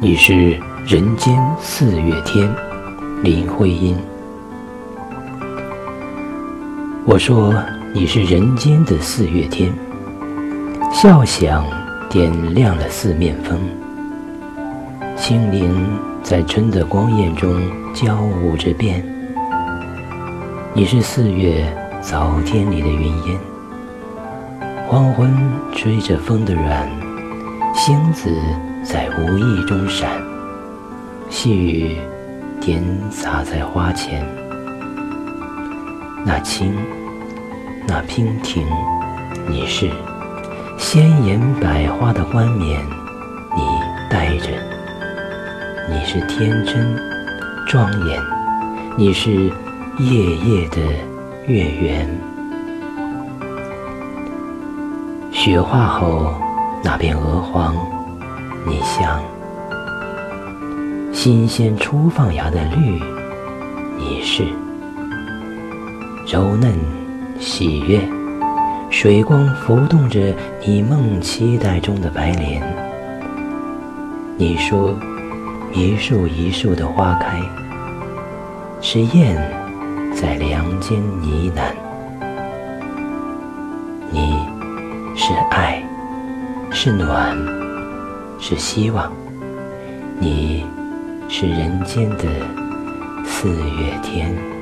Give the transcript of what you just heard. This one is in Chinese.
你是人间四月天，林徽因。我说你是人间的四月天，笑响点亮了四面风，清灵在春的光艳中交舞着变。你是四月早天里的云烟，黄昏吹着风的软，星子。在无意中闪，细雨点洒在花前。那青，那娉婷，你是鲜艳百花的冠冕，你戴着。你是天真庄严，你是夜夜的月圆。雪化后，那片鹅黄。你像新鲜初放芽的绿，你是柔嫩喜悦，水光浮动着你梦期待中的白莲。你说一树一树的花开，是燕在梁间呢喃。你是爱，是暖。是希望，你是人间的四月天。